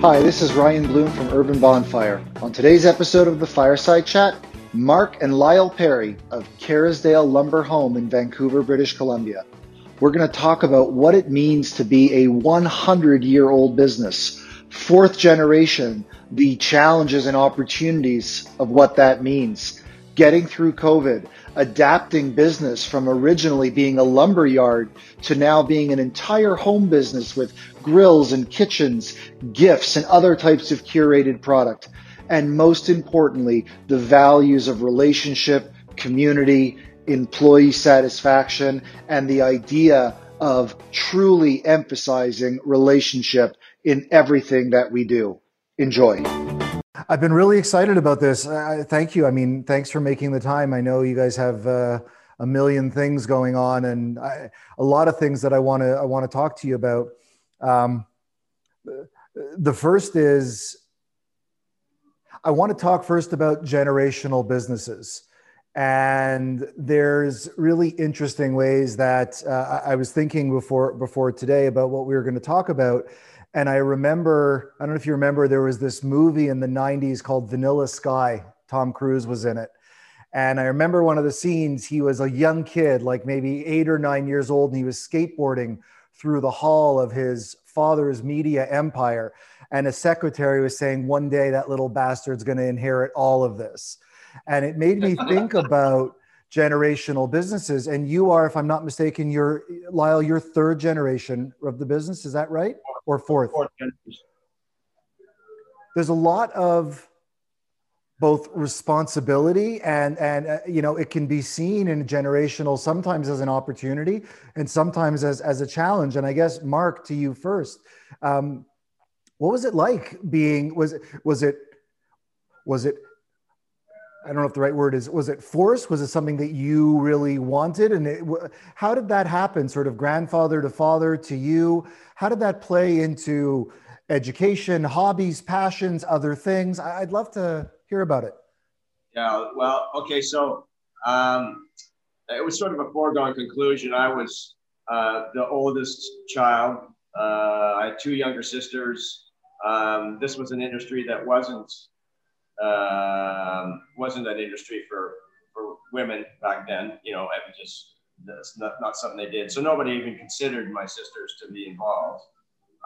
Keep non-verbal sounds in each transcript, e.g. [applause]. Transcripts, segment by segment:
Hi, this is Ryan Bloom from Urban Bonfire. On today's episode of the Fireside Chat, Mark and Lyle Perry of Kerrisdale Lumber Home in Vancouver, British Columbia. We're going to talk about what it means to be a 100 year old business, fourth generation, the challenges and opportunities of what that means, getting through COVID, adapting business from originally being a lumber yard to now being an entire home business with grills and kitchens, gifts, and other types of curated product. And most importantly, the values of relationship, community, employee satisfaction, and the idea of truly emphasizing relationship in everything that we do. Enjoy. I've been really excited about this. Uh, thank you. I mean, thanks for making the time. I know you guys have uh, a million things going on, and I, a lot of things that I want to I want to talk to you about. Um, the first is I want to talk first about generational businesses. And there's really interesting ways that uh, I was thinking before before today about what we were going to talk about. And I remember, I don't know if you remember, there was this movie in the 90s called Vanilla Sky. Tom Cruise was in it. And I remember one of the scenes, he was a young kid, like maybe eight or nine years old, and he was skateboarding through the hall of his father's media empire. And a secretary was saying, one day that little bastard's going to inherit all of this. And it made me think [laughs] about generational businesses. And you are, if I'm not mistaken, you're Lyle, you're third generation of the business. Is that right? Or fourth? Fourth generation. There's a lot of both responsibility and and uh, you know it can be seen in generational sometimes as an opportunity and sometimes as as a challenge and i guess mark to you first um, what was it like being was it was it was it I don't know if the right word is, was it force? Was it something that you really wanted? And it, how did that happen? Sort of grandfather to father to you? How did that play into education, hobbies, passions, other things? I'd love to hear about it. Yeah, well, okay. So um, it was sort of a foregone conclusion. I was uh, the oldest child. Uh, I had two younger sisters. Um, this was an industry that wasn't um, wasn't an industry for for women back then. You know, it was just that's not, not something they did. So nobody even considered my sisters to be involved.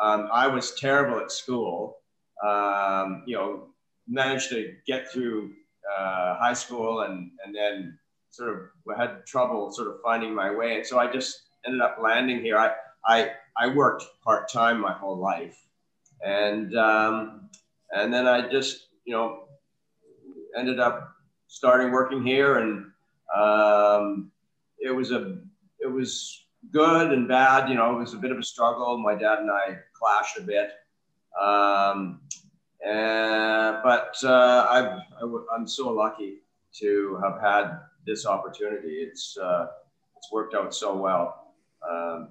Um, I was terrible at school. Um, you know, managed to get through uh, high school and and then sort of had trouble sort of finding my way. And so I just ended up landing here. I I I worked part time my whole life, and um, and then I just you know ended up starting working here, and um, it was a it was good and bad. You know, it was a bit of a struggle. My dad and I clashed a bit, um, and, but uh, I've, I w- I'm so lucky to have had this opportunity. It's uh, it's worked out so well. Um,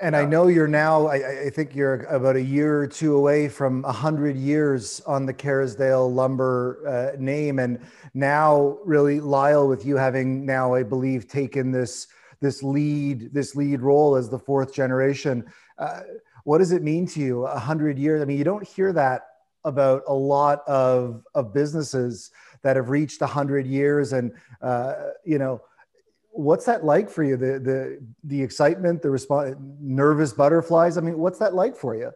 and yeah. I know you're now, I, I, think you're about a year or two away from 100 years on the Kerrisdale lumber uh, name. And now, really, Lyle, with you having now, I believe, taken this, this lead, this lead role as the fourth generation, uh, what does it mean to you? 100 years? I mean, you don't hear that about a lot of, of businesses that have reached 100 years and, uh, you know, what's that like for you? The the the excitement, the response, nervous butterflies. I mean, what's that like for you?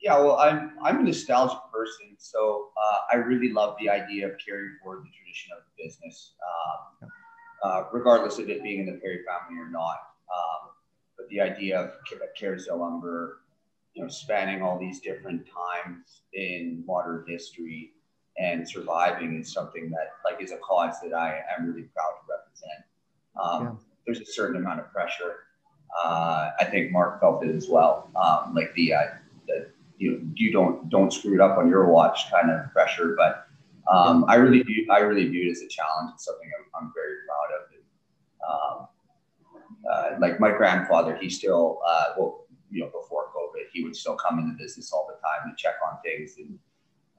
Yeah, well, I'm I'm a nostalgic person, so uh, I really love the idea of carrying forward the tradition of the business, um, uh, regardless of it being in the Perry family or not. Um, but the idea of Kerrisdale lumber, you know, spanning all these different times in modern history and surviving is something that like is a cause that I am really proud to represent. Um, yeah. There's a certain amount of pressure. Uh, I think Mark felt it as well. Um, like the, uh, the you know, you don't don't screw it up on your watch kind of pressure. But um, I really view I really view it as a challenge. It's something I'm, I'm very proud of. And, um, uh, like my grandfather, he still uh, well, you know, before COVID, he would still come into business all the time and check on things. And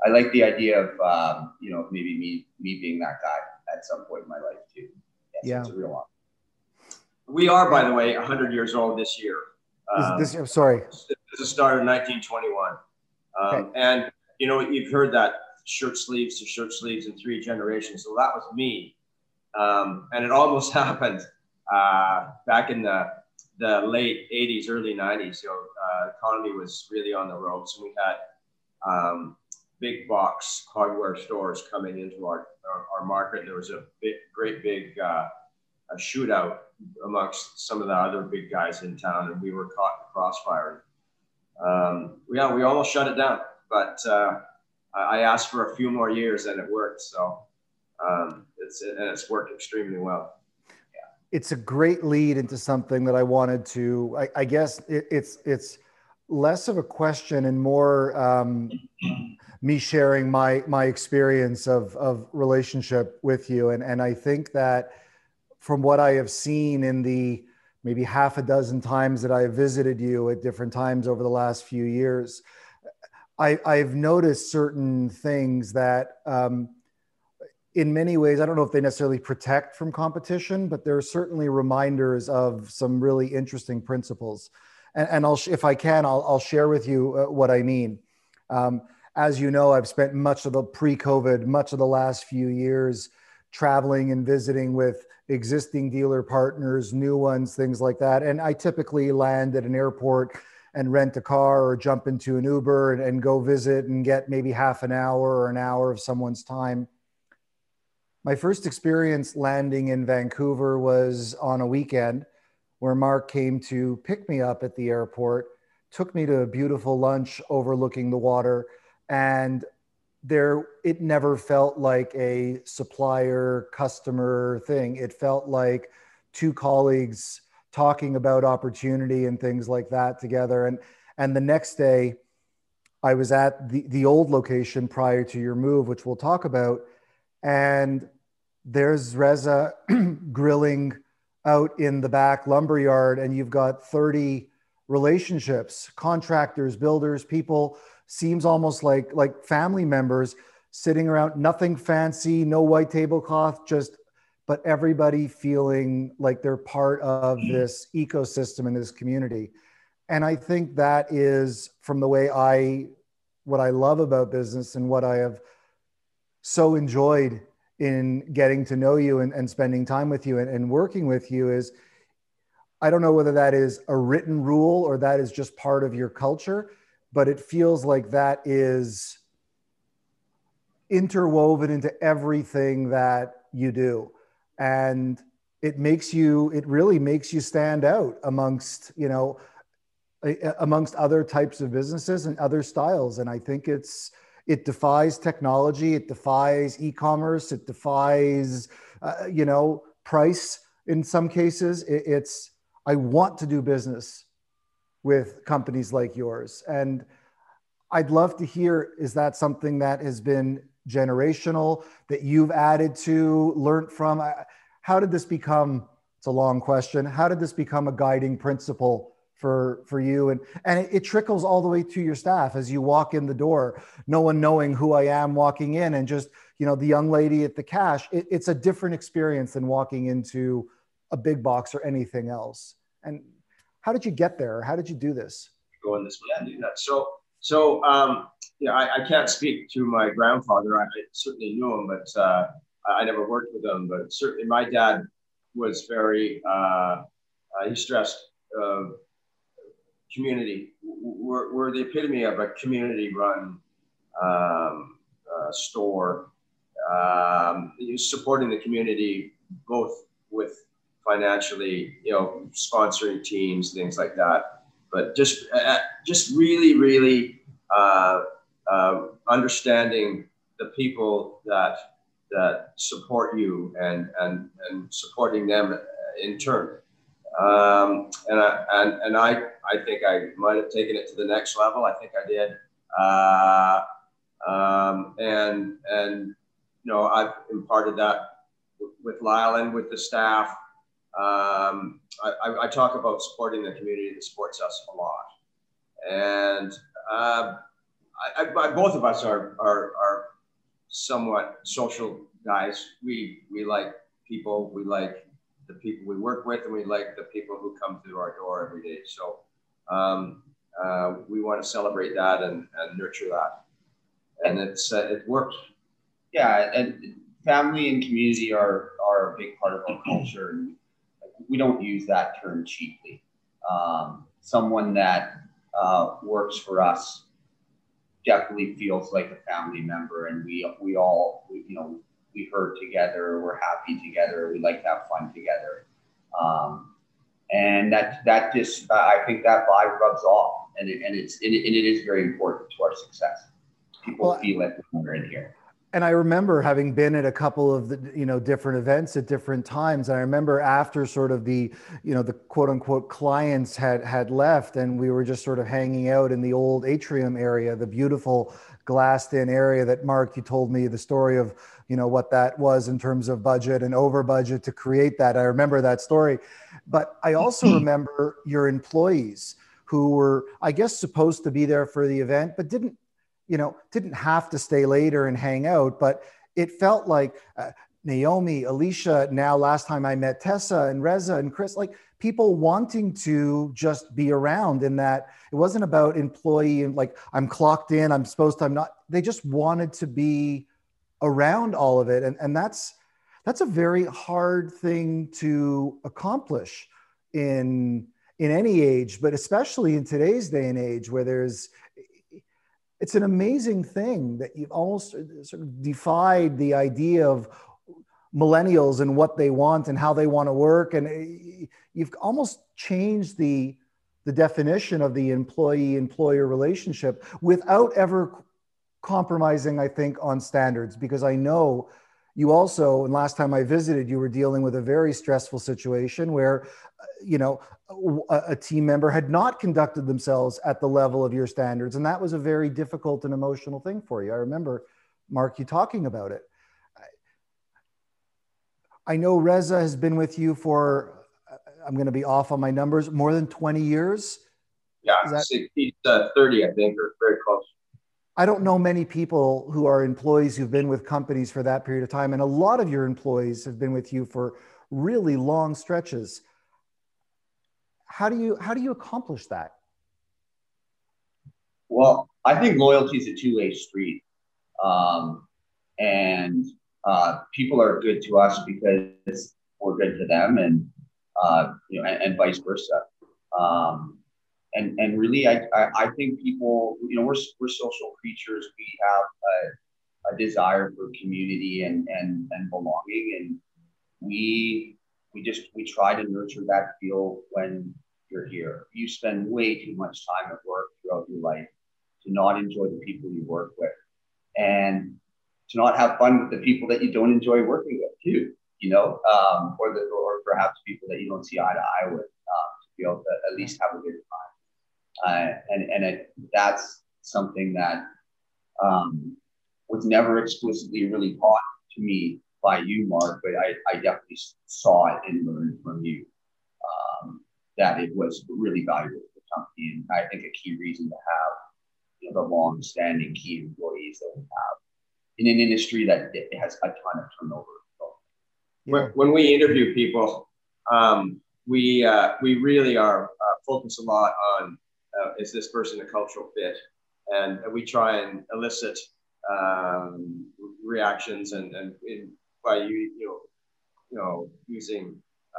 I like the idea of um, you know maybe me me being that guy at some point in my life too yeah. it's a real honor. We are, by the way, 100 years old this year. Um, this, I'm sorry. This is started in 1921. Um, okay. And you know, you've heard that shirt sleeves to shirt sleeves in three generations. So that was me, um, and it almost [laughs] happened uh, back in the the late 80s, early 90s. You know, uh, economy was really on the ropes, and we had um, big box hardware stores coming into our, our, our market. There was a big, great big uh, a shootout amongst some of the other big guys in town, and we were caught in crossfire. Um, yeah, we almost shut it down, but uh, I asked for a few more years, and it worked. So um, it's and it's worked extremely well. Yeah. It's a great lead into something that I wanted to. I, I guess it, it's it's less of a question and more um, me sharing my my experience of of relationship with you, and and I think that from what I have seen in the maybe half a dozen times that I have visited you at different times over the last few years, I, I've noticed certain things that, um, in many ways, I don't know if they necessarily protect from competition, but there are certainly reminders of some really interesting principles. And, and I'll, if I can, I'll, I'll share with you uh, what I mean. Um, as you know, I've spent much of the pre-COVID, much of the last few years traveling and visiting with existing dealer partners, new ones, things like that. And I typically land at an airport and rent a car or jump into an Uber and, and go visit and get maybe half an hour or an hour of someone's time. My first experience landing in Vancouver was on a weekend where Mark came to pick me up at the airport, took me to a beautiful lunch overlooking the water, and there it never felt like a supplier customer thing. It felt like two colleagues talking about opportunity and things like that together. And and the next day i was at the the old location prior to your move which we'll talk about and there's reza [clears throat] grilling out in the back lumber yard and you've got 30 relationships contractors builders people seems almost like like family members sitting around nothing fancy no white tablecloth just but everybody feeling like they're part of mm-hmm. this ecosystem in this community and i think that is from the way i what i love about business and what i have so enjoyed in getting to know you and, and spending time with you and, and working with you is i don't know whether that is a written rule or that is just part of your culture but it feels like that is interwoven into everything that you do. And it makes you it really makes you stand out amongst you know amongst other types of businesses and other styles. And i think it's it defies technology it defies e-commerce it defies uh, you know price in some cases it, it's i want to do business with companies like yours. And I'd love to hear is that something that has been generational that you've added to, learned from? How did this become? It's a long question. How did this become a guiding principle for for you and and it, it, trickles all the way to your staff as you walk in the door no one knowing who i am walking in and just you know the young lady at the cash it, it's a different experience than walking into a big box or anything else and how did you get there? How did you do this? Go in this way and do that. So, so um, yeah, I, I, can't speak to my grandfather. I, I certainly knew him, but uh, I never worked with him. But certainly, my dad was very. Uh, uh, he stressed uh, community. We're, we're, the epitome of a community-run um, uh, store, um, supporting the community both with financially, you know, sponsoring teams, things like that. But just, uh, just really, really uh, uh, understanding the people that that support you and and and supporting them in turn. Um, and I and, and I I think I might have taken it to the next level. I think I did. Uh, um, and and you know I've imparted that with Lyle and with the staff um, I, I, talk about supporting the community that supports us a lot. And uh, I, I, both of us are, are, are somewhat social guys. We, we like people, we like the people we work with, and we like the people who come through our door every day. So, um, uh, we want to celebrate that and, and nurture that. And it's uh, it works. Yeah, and family and community are are a big part of our culture, and we don't use that term cheaply. Um, someone that uh, works for us definitely feels like a family member, and we we all we, you know we hurt together, we're happy together, we like to have fun together, um, and that that just I think that vibe rubs off, and it, and it's and it, and it is very important to our success. People well, feel it when we're in here and I remember having been at a couple of the, you know different events at different times. And I remember after sort of the you know the quote unquote clients had had left, and we were just sort of hanging out in the old atrium area, the beautiful glassed in area that Mark you told me the story of you know what that was in terms of budget and over budget to create that. I remember that story, but I also [clears throat] remember your employees who were I guess supposed to be there for the event but didn't you know, didn't have to stay later and hang out, but it felt like uh, Naomi, Alicia, now last time I met Tessa and Reza and Chris, like people wanting to just be around in that it wasn't about employee and like I'm clocked in, I'm supposed to, I'm not, they just wanted to be around all of it. And, and that's, that's a very hard thing to accomplish in, in any age, but especially in today's day and age where there's, it's an amazing thing that you've almost sort of defied the idea of millennials and what they want and how they want to work and uh, you've almost changed the the definition of the employee employer relationship without ever compromising i think on standards because i know you also and last time i visited you were dealing with a very stressful situation where you know a, a, team member had not conducted themselves at the level of your standards and that was a very difficult and emotional thing for you. I remember mark you talking about it. I know reza has been with you for i'm going to be off on my numbers more than 20 years. Yeah that, uh, 30 i think or very close I don't know many people who are employees who've been with companies for that period of time. And a lot of your employees have been with you for really long stretches. How do you how do you accomplish that? Well i think loyalty is a two-way street. Um, and uh, people are good to us because we're good to them and uh, you know and, and vice versa. Um, and and really I, I, I think people you know we're, we're social creatures we have a, a desire for community and and and belonging and we we just we try to nurture that feel when you're here. You spend way too much time at work throughout your life to not enjoy the people you work with and to not have fun with the people that you don't enjoy working with too, you know, um, or the, or perhaps people that you don't see eye to eye with, um, to be able to at least have a good time. Uh, and and it, that's something that um, was never explicitly really taught to me by you, Mark, but I, I definitely saw it and learned from you that it was really valuable to the company. And I think a key reason to have you know, the long-standing key employees that we have in an industry that has a ton of turnover. When, when we interview people, um, we uh, we really are uh, focused a lot on uh, is this person a cultural fit, and we try and elicit um, reactions and and in, by you you know you know using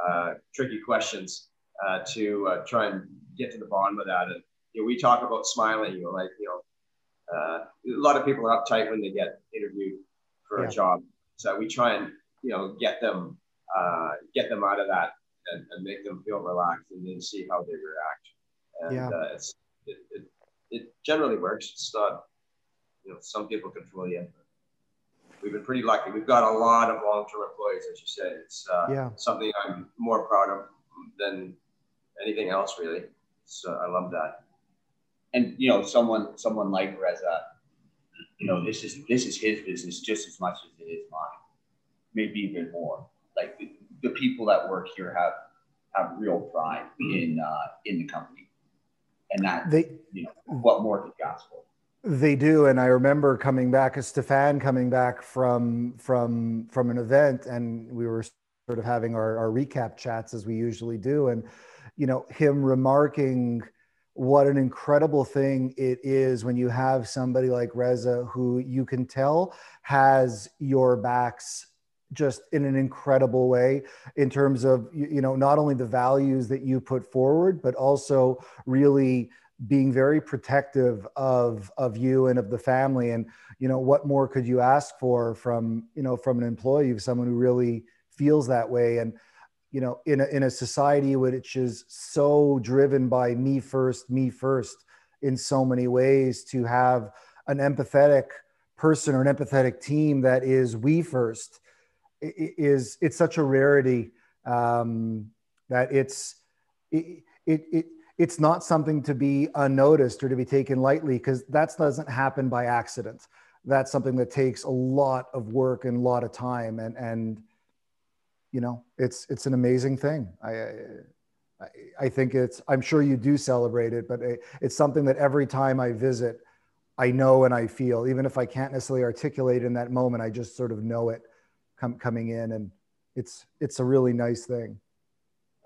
uh, tricky questions uh, to uh, try and get to the bottom of that. And you know, we talk about smiling. You know, like you know, uh, a lot of people are uptight when they get interviewed for yeah. a job, so we try and you know get them uh, get them out of that and, and, make them feel relaxed, and then see how they react. And yeah. Uh, it's it, it, it generally works. It's not you know some people control fool you. We've been pretty lucky. We've got a lot of long-term employees, as you said. It's uh, yeah. something I'm more proud of than anything else really. So I love that. And you know, someone someone like Reza, you know, this is this is his business just as much as it is mine, maybe even more. Like the, the people that work here have have real pride in uh, in the company, and that they, you know, what more could gospel? They do, and I remember coming back as Stefan coming back from from from an event, and we were sort of having our, our recap chats as we usually do, and you know, him remarking what an incredible thing it is when you have somebody like Reza who you can tell has your backs just in an incredible way in terms of you know not only the values that you put forward but also really being very protective of of you and of the family. And you know what more could you ask for from you know from an employee of someone who really feels that way? And you know in a, in a society which is so driven by me first me first in so many ways to have an empathetic person or an empathetic team that is we first is it's such a rarity um, that it's it, it, it it's not something to be unnoticed or to be taken lightly because that doesn't happen by accident that's something that takes a lot of work and a lot of time and and you know, it's it's an amazing thing. I, I, I think it's. I'm sure you do celebrate it, but it's something that every time I visit, I know and I feel. Even if I can't necessarily articulate in that moment, I just sort of know it com- coming in, and it's it's a really nice thing.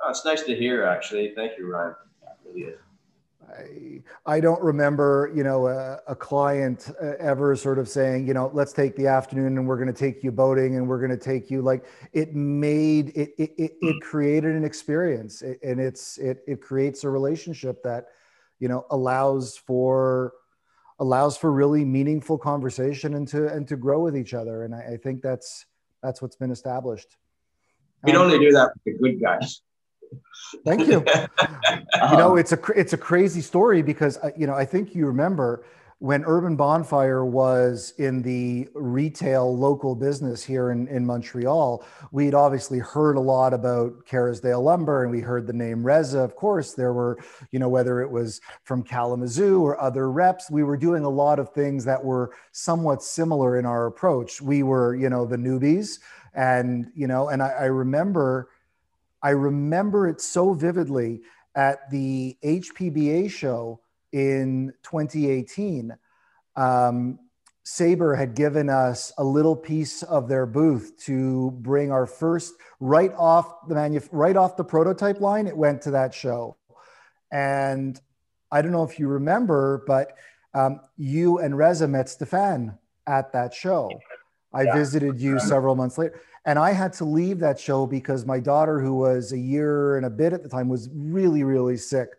Oh, it's nice to hear. Actually, thank you, Ryan. Really is. I, I don't remember, you know, a, a, client uh, ever sort of saying, you know, let's take the afternoon and we're going to take you boating and we're going to take you like it made it, it, it, it created an experience and it's, it, it creates a relationship that, you know, allows for, allows for really meaningful conversation and to, and to grow with each other. And I, I think that's, that's what's been established. We um, only do that with the good guys. Thank you. [laughs] you know, it's a it's a crazy story because uh, you know I think you remember when Urban Bonfire was in the retail local business here in, in Montreal, we'd obviously heard a lot about Kerrisdale Lumber and we heard the name Reza. Of course, there were, you know, whether it was from Kalamazoo or other reps, we were doing a lot of things that were somewhat similar in our approach. We were, you know, the newbies. And, you know, and I, I remember I remember it so vividly at the HPBA show in 2018. Um, Sabre had given us a little piece of their booth to bring our first right off the manu- right off the prototype line. It went to that show, and I don't know if you remember, but um, you and Reza met Stefan at that show. I yeah. visited you several months later. And I had to leave that show because my daughter, who was a year and a bit at the time, was really, really sick.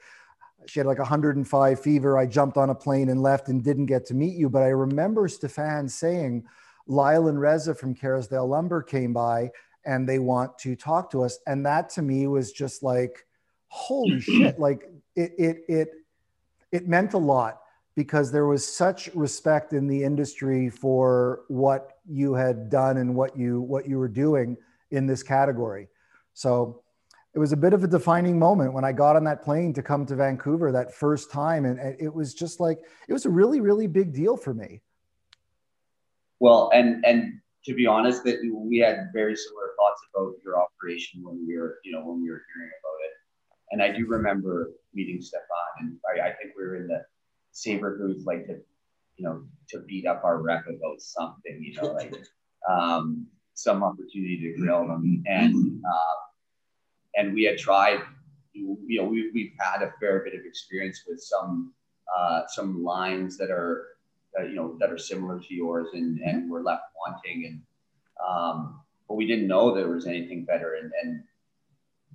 She had like 105 fever. I jumped on a plane and left and didn't get to meet you. But I remember Stefan saying, Lyle and Reza from Kerrisdale Lumber came by and they want to talk to us. And that to me was just like, holy [clears throat] shit. Like it, it, it, it meant a lot because there was such respect in the industry for what you had done and what you what you were doing in this category. So it was a bit of a defining moment when I got on that plane to come to Vancouver that first time, and it was just like it was a really really big deal for me. Well, and and to be honest, that we had very similar thoughts about your operation when we were you know when we were hearing about it, and I do remember meeting Stefan, and I, I think we were in the Sabre who's like to, you know, to beat up our rep about something, you know, like [laughs] um, some opportunity to grill them. And uh, and we had tried, you know, we, we've had a fair bit of experience with some uh, some lines that are, uh, you know, that are similar to yours, and and we're left wanting, and um, but we didn't know there was anything better, and and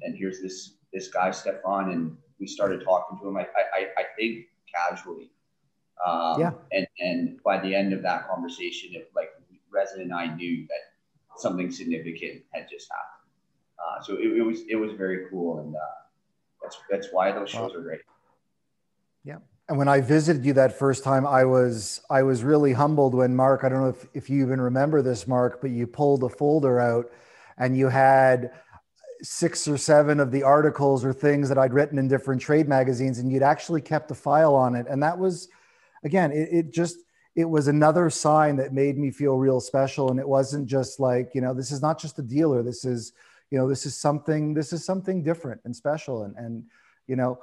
and here's this this guy Stefan, and we started talking to him. I I, I think casually. Um, yeah. And and by the end of that conversation, it like resident and I knew that something significant had just happened. Uh, so it, it, was it was very cool, and uh, that's that's why those shows are great. Yeah. And when I visited you that first time, I was I was really humbled when Mark. I don't know if, if you even remember this, Mark, but you pulled a folder out, and you had six or seven of the articles or things that I'd written in different trade magazines, and you'd actually kept a file on it. And that was, again, it, it, just, it was another sign that made me feel real special. And it wasn't just like, you know, this is not just a dealer. This is, you know, this is something, this is something different and special. And, and you know,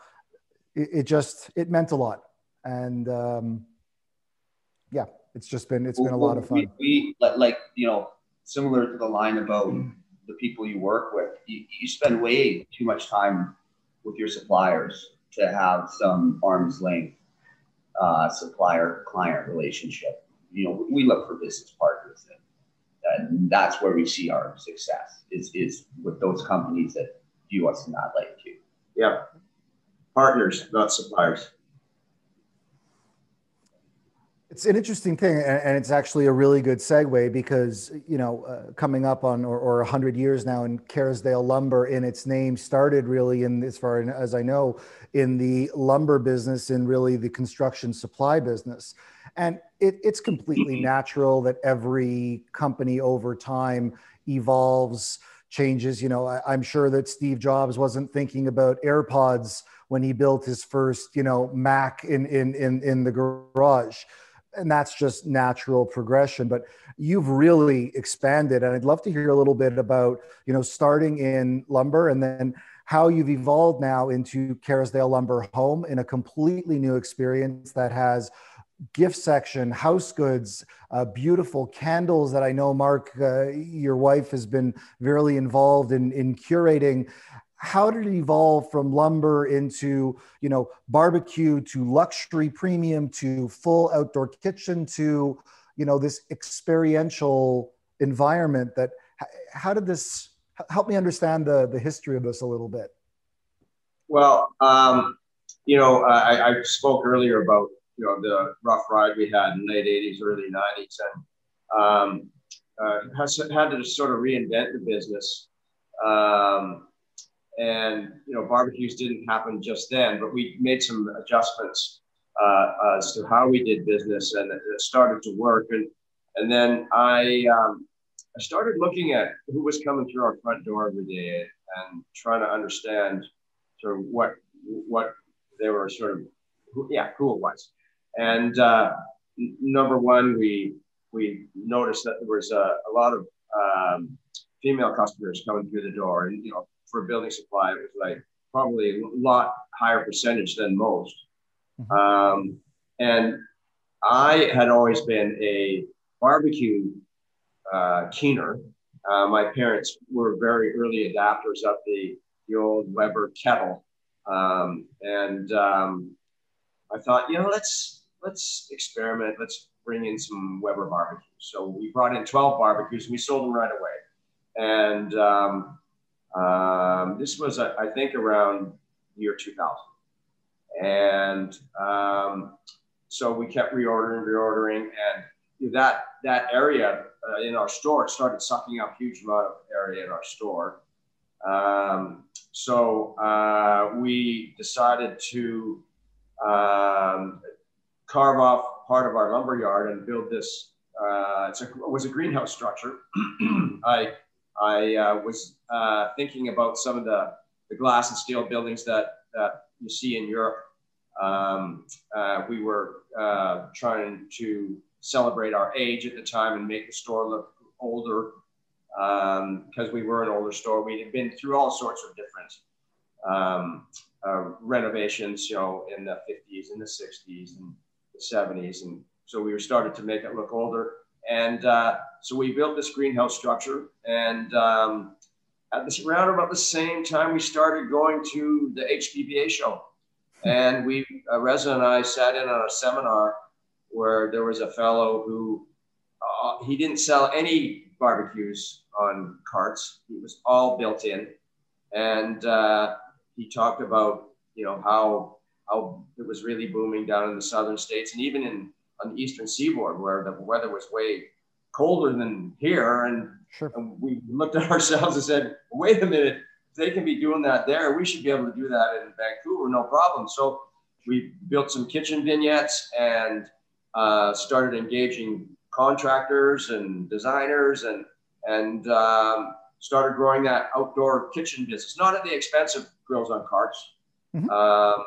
it, it just, it meant a lot. And um, yeah, it's just been, it's been a lot of fun. We, we like, you know, similar to the line about, the people you work with. You, you spend way too much time with your suppliers to have some arm's length uh, supplier client relationship. You know, we look for business partners, and, and that's where we see our success is is with those companies that view us in that light too. Yeah, partners, not suppliers. It's an interesting thing, and it's actually a really good segue because you know, uh, coming up on or, or 100 years now, and Kerrisdale Lumber, in its name, started really in as far as I know, in the lumber business, in really the construction supply business, and it, it's completely mm-hmm. natural that every company over time evolves, changes. You know, I, I'm sure that Steve Jobs wasn't thinking about AirPods when he built his first, you know, Mac in in in in the garage and that's just natural progression but you've really expanded and i'd love to hear a little bit about you know starting in lumber and then how you've evolved now into Kerrisdale Lumber Home in a completely new experience that has gift section, house goods, uh, beautiful candles that I know, Mark, uh, your wife has been very involved in, in curating. How did it evolve from lumber into you know barbecue to luxury premium to full outdoor kitchen to you know this experiential environment that how did this help me understand the the history of this a little bit? Well um, you know I, I spoke earlier about you know the rough ride we had in late 80s early 90s and um, uh, has, had to sort of reinvent the business. Um, and you know barbecues didn't happen just then but we made some adjustments uh, as to how we did business and it started to work. And and then i um, i started looking at who was coming through our front door every day and trying to understand sort of what what they were sort of yeah who it was and uh, number one we we noticed that there was a, a lot of um, female customers coming through the door and you know for building supply, it was like probably a lot higher percentage than most. Mm-hmm. Um, and I had always been a barbecue uh, keener. Uh, my parents were very early adapters of the, the old Weber kettle. Um, and um, I thought, you know, let's let's experiment. Let's bring in some Weber barbecues. So we brought in 12 barbecues and we sold them right away. And um, um, this was, I think, around year 2000. And um, so we kept reordering, reordering, and that that area uh, in our store started sucking up huge amount of area in our store. Um, so uh, we decided to um, carve off part of our lumber yard and build this. Uh, a, it was a greenhouse structure. [clears throat] I I uh, was uh, thinking about some of the, the glass and steel buildings that, that you see in Europe. Um, uh, we were uh, trying to celebrate our age at the time and make the store look older because um, we were an older store. We had been through all sorts of different um, uh, renovations, you know, in the 50s and the 60s and the 70s. And so we started to make it look older. And uh, so we built this greenhouse structure. And um, at this around about the same time, we started going to the HPBA show. And we, uh, Reza and I sat in on a seminar where there was a fellow who uh, he didn't sell any barbecues on carts. It was all built in. And uh, he talked about, you know, how, how it was really booming down in the southern states and even in on the eastern seaboard where the weather was way colder than here. And, sure. and we looked at [laughs] ourselves and said, wait a minute, if they can be doing that there, we should be able to do that in Vancouver, no problem. So we built some kitchen vignettes and uh, started engaging contractors and designers and, and um, started growing that outdoor kitchen business, not at the expense of grills on carts. Mm-hmm. Um,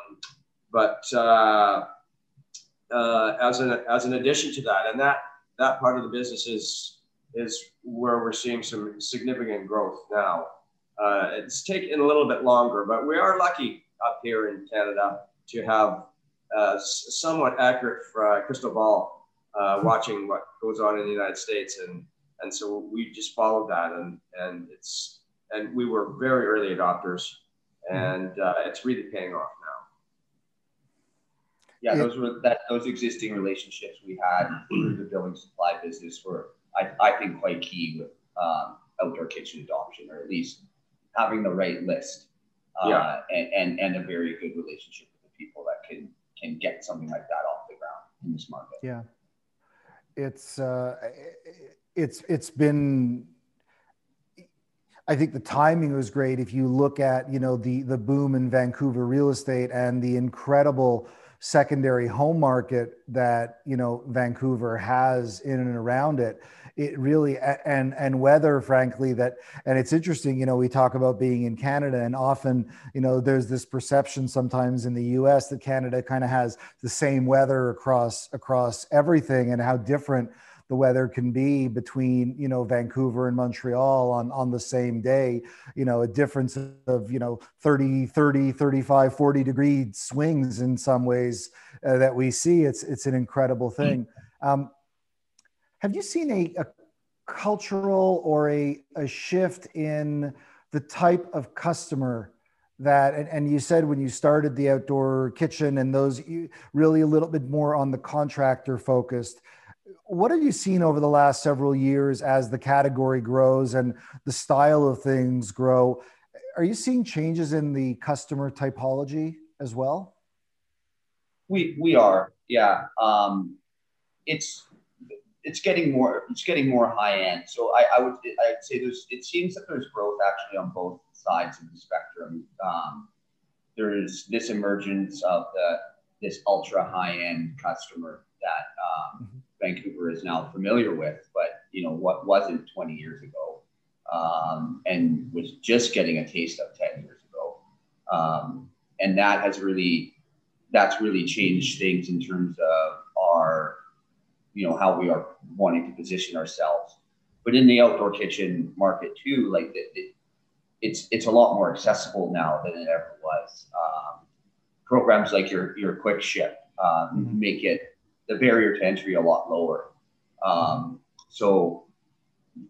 but uh, uh, as an as an addition to that, and that that part of the business is is where we're seeing some significant growth now. Uh, it's taken a little bit longer, but we are lucky up here in Canada to have uh, somewhat accurate uh, crystal ball uh, watching what goes on in the United States, and and so we just followed that, and and it's and we were very early adopters, and uh, it's really paying off. Yeah, those were that those existing relationships we had through the building supply business were, I, I think, quite key with um, outdoor kitchen adoption, or at least having the right list, uh, yeah. and, and and a very good relationship with the people that can can get something like that off the ground in this market. Yeah, it's uh, it's it's been I think the timing was great. If you look at you know the the boom in Vancouver real estate and the incredible secondary home market that you know Vancouver has in and around it, it really and and weather, frankly, that and it's interesting. You know, we talk about being in Canada, and often you know there's this perception sometimes in the U.S. that Canada kind of has the same weather across across everything, and how different the weather can be between you know Vancouver and Montreal on on the same day. You know a difference of you know 30 30 35 40 degree swings in some ways uh, that we see. It's it's an incredible thing. Um, have you seen a, a cultural or a, a shift in the type of customer that and, and, you said when you started the outdoor kitchen and those really a little bit more on the contractor focused what have you seen over the last several years as the category grows and the style of things grow? Are you seeing changes in the customer typology as well? We we are, yeah. Um, it's it's getting more it's getting more high end. So I, I would I'd say there's it seems that there's growth actually on both sides of the spectrum. Um, there's this emergence of the this ultra high end customer that um, mm-hmm Vancouver is now familiar with, but you know what wasn't 20 years ago, um, and was just getting a taste of 10 years ago, um, and that has really that's really changed things in terms of our you know how we are wanting to position ourselves. But in the outdoor kitchen market too, like it, it, it's it's a lot more accessible now than it ever was. Um, programs like your your quick ship um, mm-hmm. make it the barrier to entry a lot lower. Um, so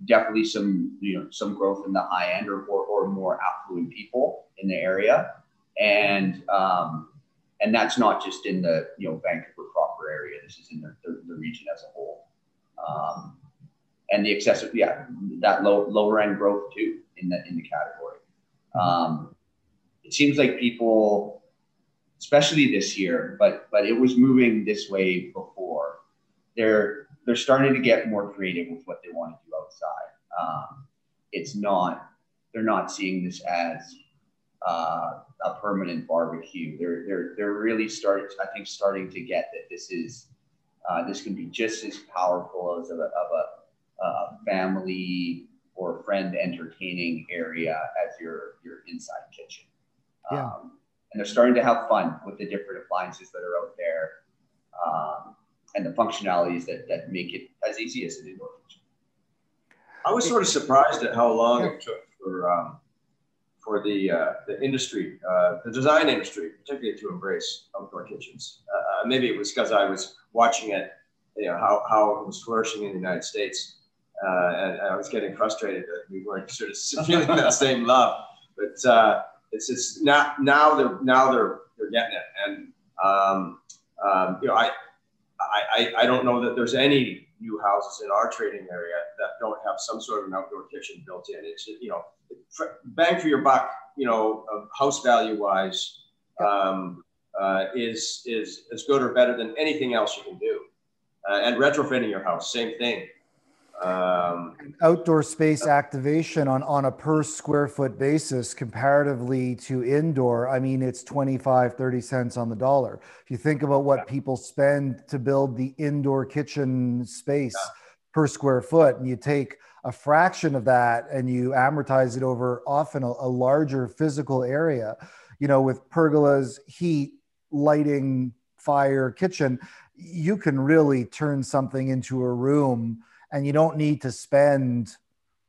definitely some you know some growth in the high end or, or, or more affluent people in the area, and um, and that's not just in the you know Vancouver proper area. This is in the, the, the region as a whole. Um, and the excessive, yeah, that low lower end growth too in the in the category. Um, it seems like people especially this year, but but it was moving this way before. They're they're starting to get more creative with what they want to do outside. Um, it's not they're not seeing this as uh, a permanent barbecue. They're they're they're really starting. I think starting to get that this is uh, this can be just as powerful as a, of a, a family or friend entertaining area as your your inside kitchen. Yeah. Um, and they're starting to have fun with the different appliances that are out there um, and the functionalities that, that make it as easy as an indoor kitchen. I was sort of surprised at how long it took for um, for the uh, the industry, uh, the design industry, particularly to embrace outdoor kitchens. Uh, maybe it was because I was watching it, you know, how, how it was flourishing in the United States, uh, and I was getting frustrated that we weren't sort of [laughs] feeling that same love. But uh, it's just now they're now they're they're getting it, and um, um, you know I, I I don't know that there's any new houses in our trading area that don't have some sort of an outdoor kitchen built in. It's you know bang for your buck, you know, house value wise, um, uh, is is as good or better than anything else you can do. Uh, and retrofitting your house, same thing. Um, outdoor space activation on, on a per square foot basis comparatively to indoor i mean it's 25 30 cents on the dollar if you think about what people spend to build the indoor kitchen space yeah. per square foot and you take a fraction of that and you amortize it over often a, a larger physical area you know with pergolas heat lighting fire kitchen you can really turn something into a room and you don't need to spend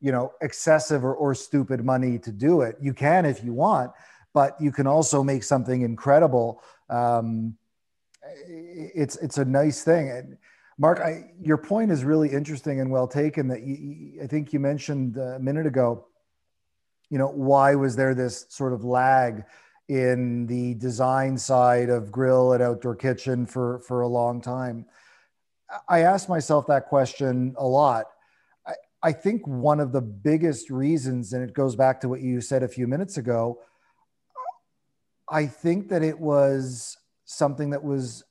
you know excessive or, or stupid money to do it. You can if you want but you can also make something incredible. Um, it's it's a nice thing. And mark I, your point is really interesting and well taken that you, i think you mentioned a minute ago you know why was there this sort of lag in the design side of grill and outdoor kitchen for, for a long time. I ask myself that question a lot. I, I think one of the biggest reasons, and it goes back to what you said a few minutes ago, I think that it was something that was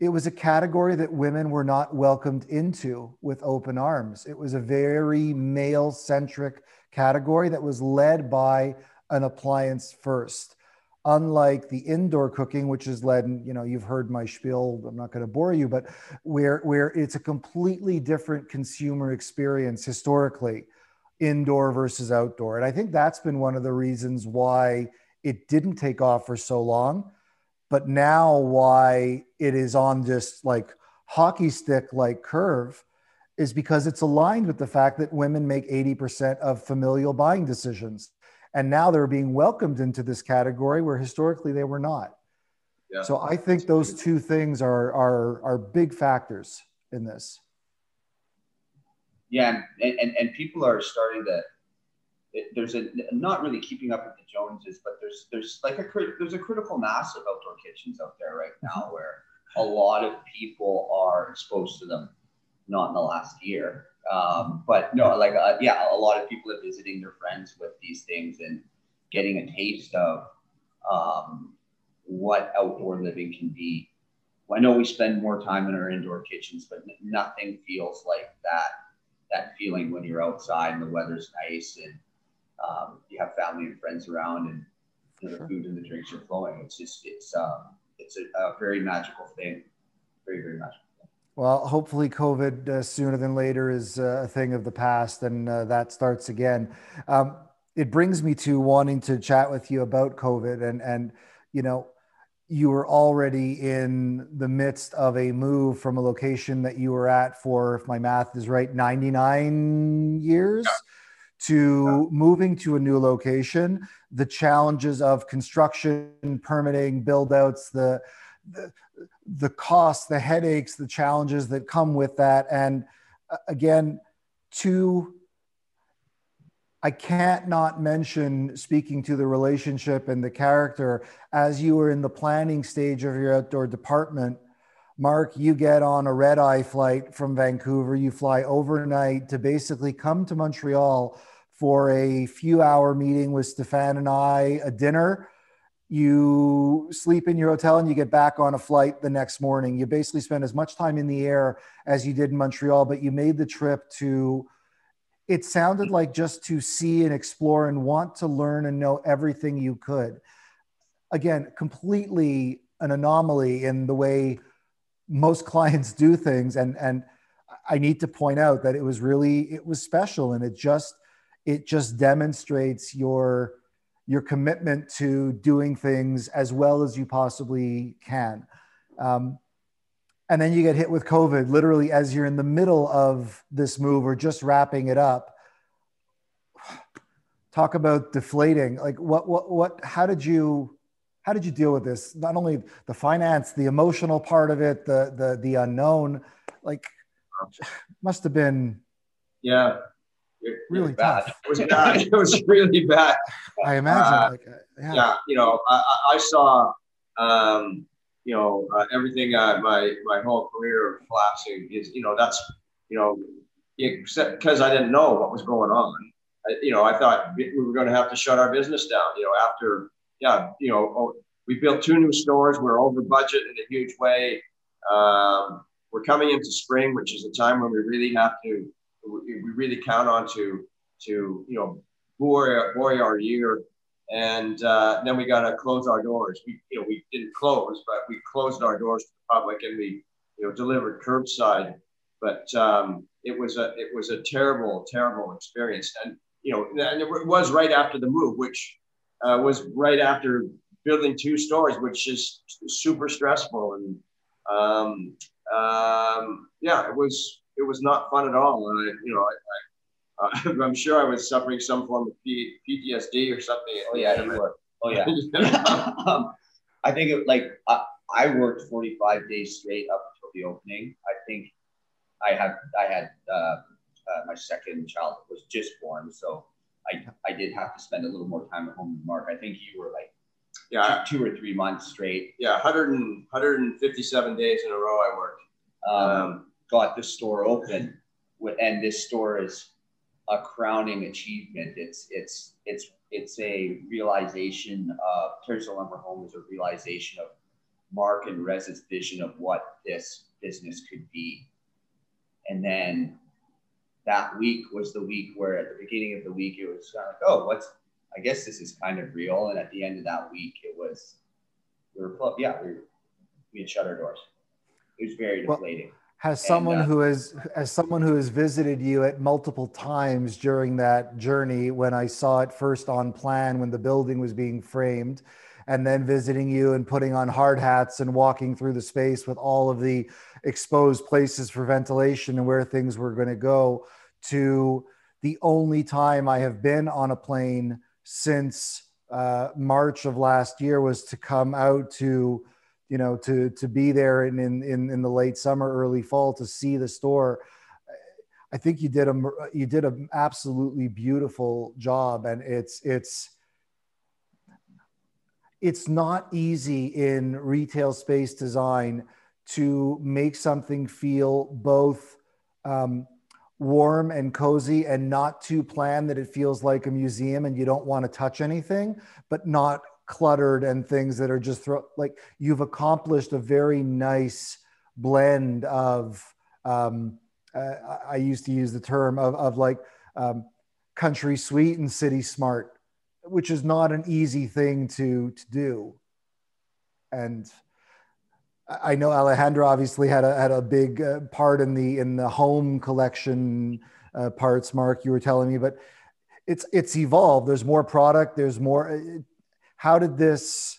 it was a category that women were not welcomed into with open arms. It was a very male centric category that was led by an appliance first. Unlike the indoor cooking, which is led, you know, you've heard my spiel. I'm not going to bore you, but where where it's a completely different consumer experience historically, indoor versus outdoor. And I think that's been one of the reasons why it didn't take off for so long but now why it is on this like hockey stick like curve is because it's aligned with the fact that women make 80% of familial buying decisions and now they're being welcomed into this category where historically they were not yeah. so i think those two things are are are big factors in this yeah and and, and people are starting to it, there's a not really keeping up with the Joneses, but there's there's like a there's a critical mass of outdoor kitchens out there right now mm-hmm. where a lot of people are exposed to them, not in the last year. Um, but no, like uh, yeah, a lot of people are visiting their friends with these things and getting a taste of um, what outdoor living can be. I know we spend more time in our indoor kitchens, but nothing feels like that that feeling when you're outside and the weather's nice and um, you have family and friends around, and you know, the food and the drinks are flowing. It's just it's um, it's a, a very magical thing, very very magical. Well, hopefully, COVID uh, sooner than later is uh, a thing of the past, and uh, that starts again. Um, it brings me to wanting to chat with you about COVID, and and you know, you were already in the midst of a move from a location that you were at for, if my math is right, ninety nine years. Yeah to moving to a new location, the challenges of construction, permitting, build outs, the, the, costs, the headaches, the challenges that come with that. And uh, again, to I can't not mention speaking to the relationship and the character as you were in the planning stage of your outdoor department. Mark, you get on a red eye flight from Vancouver. You fly overnight to basically come to Montreal for a few hour meeting with Stefan and I, a dinner. You sleep in your hotel and you get back on a flight the next morning. You basically spend as much time in the air as you did in Montreal, but you made the trip to, it sounded like just to see and explore and want to learn and know everything you could. Again, completely an anomaly in the way most [laughs] clients do things. And, and I need to point out that it was really, it was special and it just, it just demonstrates your your commitment to doing things as well as you possibly can. Um, and then you get hit with COVID literally as you're in the middle of this move or just wrapping it up. Talk about deflating. Like what, what, what, how did you, how did you deal with this? Not only the finance, the emotional part of it, the, the, the unknown, like must have been. Yeah. It, really it bad. Tough. It was bad. it was really bad. [laughs] I imagine. Uh, like, uh, yeah. yeah. you know, I, I saw, um, you know, uh, everything. Uh, my my whole career collapsing is, you know, that's, you know, except because I didn't know what was going on. I, you know, I thought we were going to have to shut our business down. You know, after, yeah, you know, oh, we built two new stores. We're over budget in a huge way. Um, we're coming into spring, which is a time when we really have to we, really count on to to you know buoy, buoy our year and uh, then we got to close our doors. We, you know, we didn't close, but we closed our doors to the public, and we, you know, delivered curbside. But um, it was a, it was a terrible, terrible experience, and you know, and it was right after the move, which uh, was right after building two stores, which is super stressful, and um, um, yeah, it was it was not fun at all. And I, you know, I, I, uh, [laughs] I'm sure I was suffering some form of P- PTSD or something. Oh yeah, you were. Oh yeah. [laughs] um, I think it, like I, I worked 45 days straight up until the opening. I think I had I had uh, uh, my second child was just born, so I I did have to spend a little more time at home with Mark. I think you were like Yeah, two, two or three months straight. yeah, 100 and, 157 days in a row I worked. Um, Um, got the store open, and this store is a crowning achievement. It's it's it's it's a realization of Kerrisdale Lumber Home is a realization of Mark and Rez's vision of what this business could be. And then that week was the week where at the beginning of the week it was kind of like, oh, what's I guess this is kind of real. And at the end of that week it was we were yeah, we were, we had shut our doors. It was very Well, deflating. Has someone uh, who has as someone who has visited you at multiple times during that journey when I saw it first on plan when the building was being framed and then visiting you and putting on hard hats and walking through the space with all of the exposed places for ventilation and where things were going to go to the only time I have been on a plane since uh, March of last year was to come out to you know to to be there in in in, the late summer early fall to see the store i think you did a you did an absolutely beautiful job. And it's it's it's not easy in retail space design to make something feel both um, warm and cozy and not too planned that it feels like a museum and you don't want to touch anything but not cluttered and things that are just throw, like you've accomplished a very nice blend of um, uh, I used to use the term of, of like um, country sweet and city smart, which is not an easy thing to to do. And I know Alejandro obviously had a had a big uh, part in the in the home collection uh, parts. Mark, you were telling me, but it's it's evolved. There's more product. There's more how did this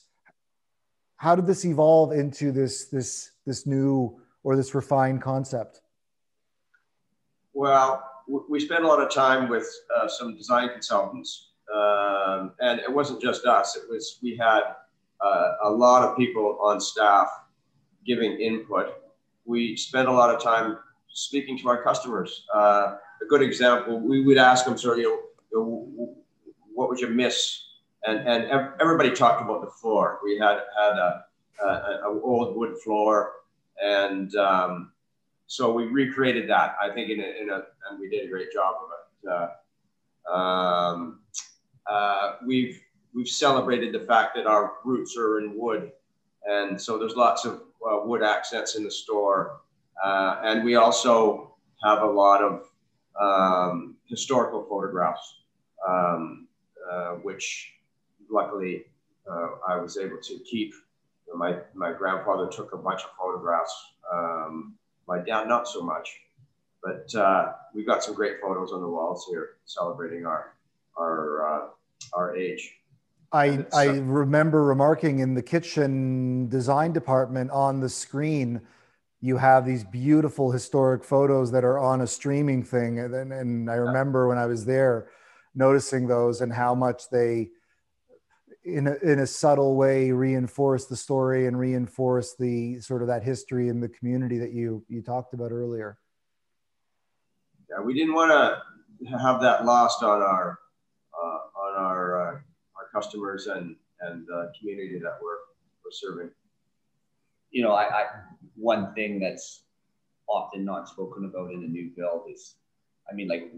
how did this evolve into this this this new or this refined concept well, we spent a lot of time with uh, some design consultants, um, and it wasn't just us. It was we had uh, a lot of people on staff giving input. We spent a lot of time speaking to our customers. Uh, a good example, we would ask them, sort of, you know, what would you miss and and everybody talked about the floor. We had had a, a, a old wood floor, and um, so we recreated that. I think in a, in a and we did a great job of it. Uh, um, uh, we've we've celebrated the fact that our roots are in wood, and so there's lots of uh, wood accents in the store, uh, and we also have a lot of um, historical photographs, um, uh, which luckily uh, I was able to keep. My, my grandfather took a bunch of photographs. Um, my dad, not so much, but uh, we've got some great photos on the walls here celebrating our, our, uh, our age. I, I remember remarking in the kitchen design department on the screen, you have these beautiful historic photos that are on a streaming thing. And, and I remember when I was there noticing those and how much they, in a, in a subtle way reinforce the story and reinforce the sort of that history in the community that you you talked about earlier. Yeah we didn't want to have that lost on our uh, on our uh, our customers and and uh, community that we're we're serving. You know I, I one thing that's often not spoken about in a new build is i mean like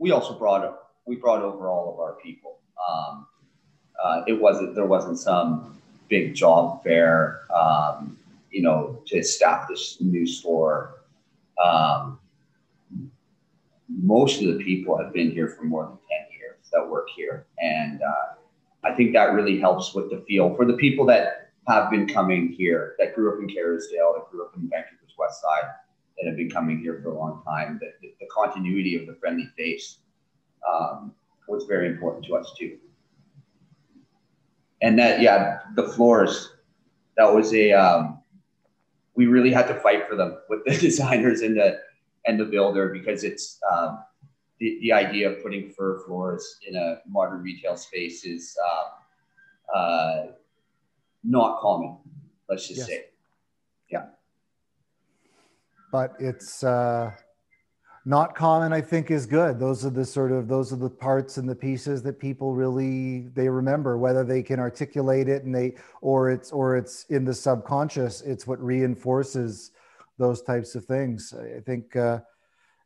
we also brought we brought over all of our people. Um, uh, it wasn't there wasn't some big job fair, um, you know, to this new store. Um, most of the people have been here for more than 10 years that work here. And uh, I think that really helps with the feel for the people that have been coming here, that grew up in Kerrisdale, that grew up in Vancouver's West Side, that have been coming here for a long time. That the, the continuity of the friendly face um, was very important to us too and that yeah the floors that was a um, we really had to fight for them with the [laughs] designers and the and the builder because it's um, the, the idea of putting fir floors in a modern retail space is um, uh, not common let's just yes. say yeah but it's uh, not common i think is good. Those are the sort of those are the parts and the pieces that people really they remember whether they can articulate it and they or it's or it's in the subconscious it's what reinforces those types of things. I think uh,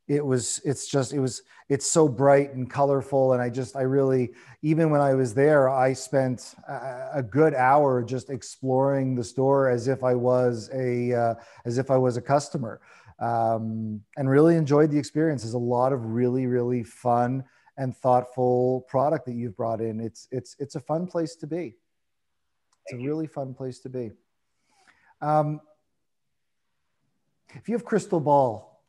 it was it's just it was it's so bright and colorful and i just i really even when i was there i spent a, good hour just exploring the store as if i was a uh, as if i was a customer um, and really enjoyed the experience. There's a lot of really, really fun and thoughtful product that you've brought in. It's it's it's a fun place to be. It's a really fun place to be. Um, if you have crystal ball,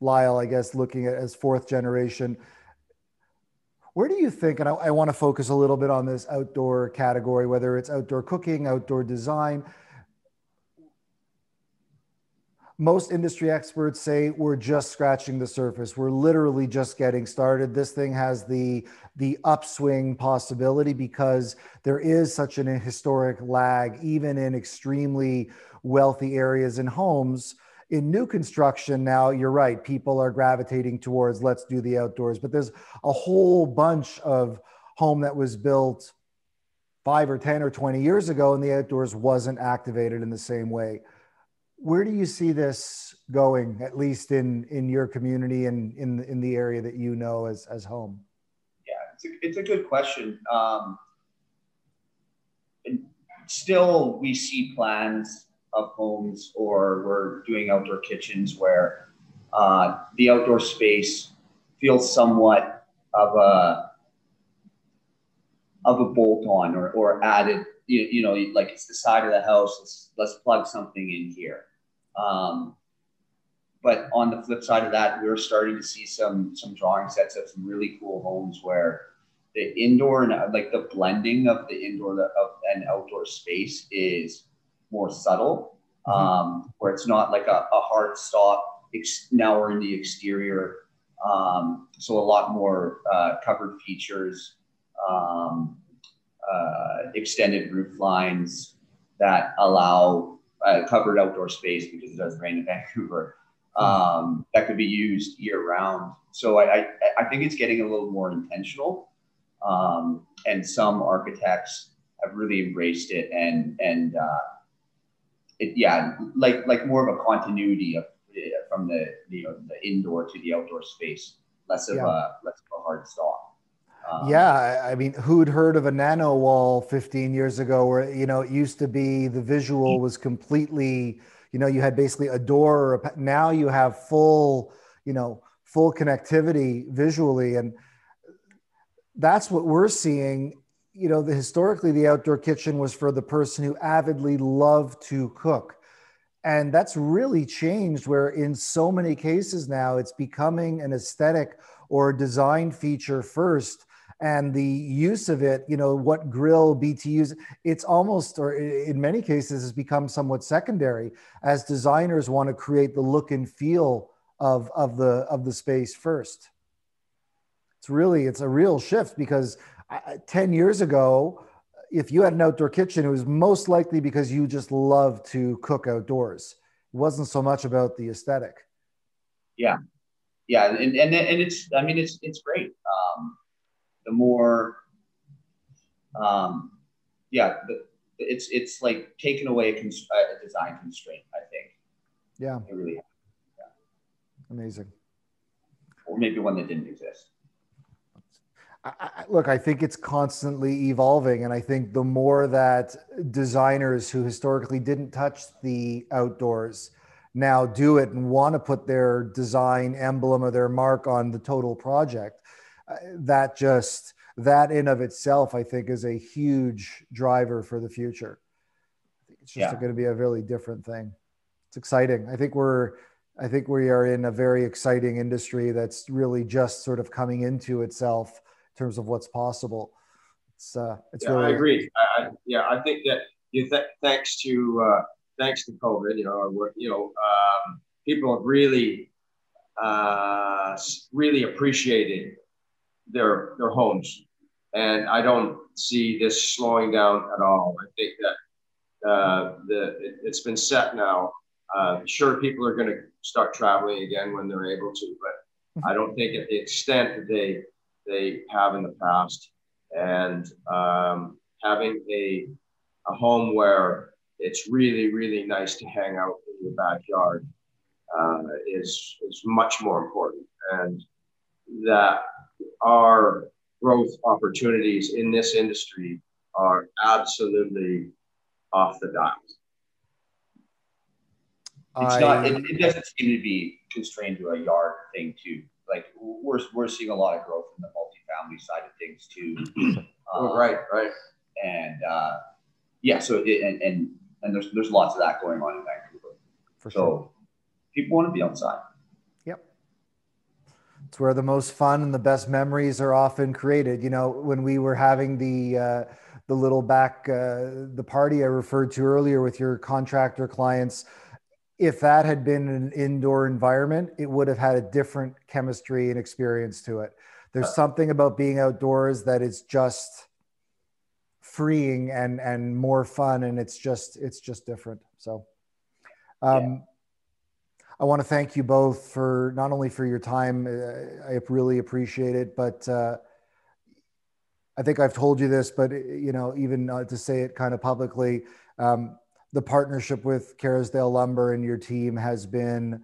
Lyle, I guess looking at as fourth generation, where do you think? And I, I want to focus a little bit on this outdoor category, whether it's outdoor cooking, outdoor design most industry experts say we're just scratching the surface. We're literally just getting started. This thing has the the upswing possibility because there is such an historic lag, even in extremely wealthy areas and homes. In new construction now, you're right. People are gravitating towards let's do the outdoors, but there's a whole bunch of home that was built five or 10 or 20 years ago, and the outdoors wasn't activated in the same way where do you see this going at least in in your community and in in the area that you know as as home? Yeah it's a, it's a good question. Um, still we see plans of homes or we're doing outdoor kitchens where uh, the outdoor space feels somewhat of a of a bolt on or, or added you, you know like it's the side of the house let's, let's plug something in here um, but on the flip side of that, we're starting to see some some drawing sets of some really cool homes where the indoor and like the blending of the indoor of, and outdoor space is more subtle, mm-hmm. um, where it's not like a, a hard stop. now we're in the exterior, um, so a lot more uh, covered features, um, uh, extended roof lines that allow uh, covered outdoor space because it does rain in [laughs] Vancouver um, that could be used year round. So I, I, I, think it's getting a little more intentional. Um, and some architects have really embraced it and, and uh, it, yeah, like, like more of a continuity of, from the, you know, the indoor to the outdoor space, less of yeah. a, less of a hard stop. Um, yeah, I mean, who'd heard of a NanaWall 15 years ago where, you know, it used to be the visual was completely, you know, you had basically a door or a, now you have full, you know, full connectivity visually. And that's what we're seeing. You know, the, historically, the outdoor kitchen was for the person who avidly loved to cook. And that's really changed where in so many cases now it's becoming an aesthetic or design feature first and the use of it, you know, what grill BTUs, it's almost, or in many cases, has become somewhat secondary as designers want to create the look and feel of, of the of the space first. It's really, it's a real shift because 10 years ago, if you had an outdoor kitchen, it was most likely because you just love to cook outdoors. It wasn't so much about the aesthetic. Yeah. Yeah. And, and, and it's, I mean, it's, it's great. The more, um, yeah, the, it's it's like taking away a, const- a, design constraint. I think. Yeah. It really. Yeah. Amazing. Or maybe one that didn't exist. I, I, look, I think it's constantly evolving, and I think the more that designers who historically didn't touch the outdoors now do it and want to put their design emblem or their mark on the total project, that just that in of itself, I think, is a huge driver for the future. It's just yeah. going to be a really different thing. It's exciting. I think we're, I think we are in a very exciting industry that's really just sort of coming into itself in terms of what's possible. It's, uh, it's yeah, really. I agree. I, yeah, I think that you th- thanks to uh, thanks to COVID, you know, you know, um, people have really, uh, really appreciated their their homes, and I don't see this slowing down at all. I think that uh, the it, has been set now Uh, sure, people are going to start traveling again when they're able to, but I don't think at the extent that they they have in the past. And um, having a a home where it's really really nice to hang out in your backyard uh, is is much more important, and that our growth opportunities in this industry are absolutely off the dial. It's I, not. It, it, doesn't seem to be constrained to a yard thing too. Like we're we're seeing a lot of growth in the multifamily side of things too. oh, [clears throat] right, right. And uh, yeah, so it, and, and and there's there's lots of that going on in Vancouver. For so sure. people want to be outside. Where the most fun and the best memories are often created. You know, when we were having the uh, the little back uh, the party I referred to earlier with your contractor clients if that had been an indoor environment, it would have had a different chemistry and experience to it. There's uh. something about being outdoors that is just freeing and and more fun, and it's just it's just different. So, um, yeah. I want to thank you both for not only for your time. Uh, I really appreciate it, but. Uh, I think I've told you this, but you know, even uh, to say it kind of publicly, um, the partnership with Kerrisdale Lumber and your team has been,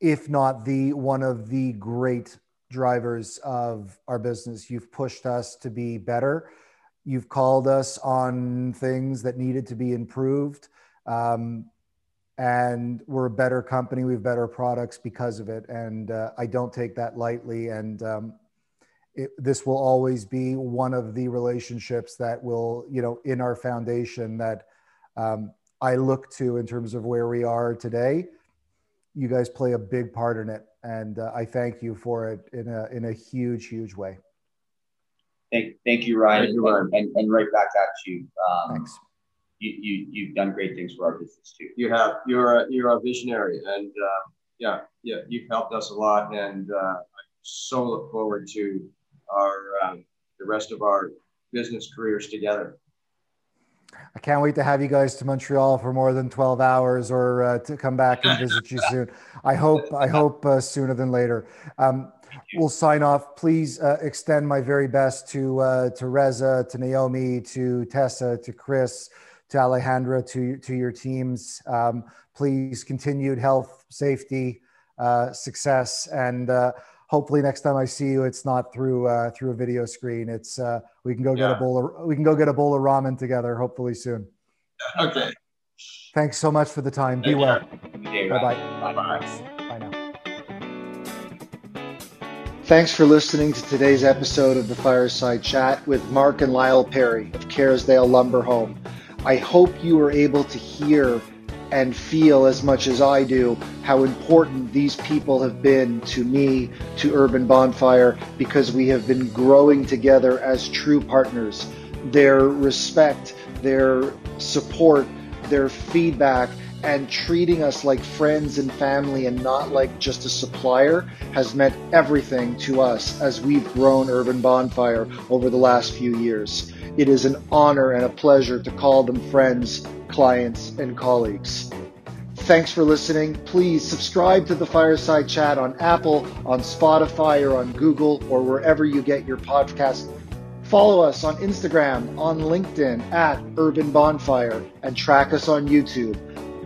if not the one of the great drivers of our business. You've pushed us to be better. You've called us on things that needed to be improved. Um, and we're a better company. We have better products because of it. And uh, I don't take that lightly. And um, it, this will always be one of the relationships that will, you know, in our foundation that um, I look to in terms of where we are today. You guys play a big part in it, and uh, I thank you for it in a in a huge, huge way. Thank, thank you, Ryan, thank you, Ryan. And, and, and, right back at you. Um, Thanks. You, you you've done great things for our business too. You have. You're a, you're a visionary, and uh, yeah, yeah, you've helped us a lot, and uh, I so look forward to our um, the rest of our business careers together. I can't wait to have you guys to Montreal for more than 12 hours or uh, to come back and visit you [laughs] soon. I hope, I hope uh, sooner than later. Um, we'll sign off. Please uh, extend my very best to, uh, to Reza, to Naomi, to Tessa, to Chris, to Alejandra, to, to your teams. Um, please continued health, safety, uh, success, and uh, hopefully next time I see you, it's not through uh, through a video screen. It's uh, we can go yeah. get a bowl of we can go get a bowl of ramen together. Hopefully soon. Okay. Thanks so much for the time. Be well. bye bye. Bye bye. Bye now. Thanks for listening to today's episode of the Fireside Chat with Mark and Lyle Perry of Kerrisdale Lumber Home. I hope you were able to hear and feel as much as I do how important these people have been to me, to Urban Bonfire, because we have been growing together as true partners. Their respect, their support, their feedback, and treating us like friends and family and not like just a supplier has meant everything to us as we've grown Urban Bonfire over the last few years. It is an honor and a pleasure to call them friends clients, and colleagues. Thanks for listening. Please subscribe to the Fireside Chat on Apple, on Spotify, or on Google, or wherever you get your podcast. Follow us on Instagram, on LinkedIn at Urban Bonfire, and track us on YouTube.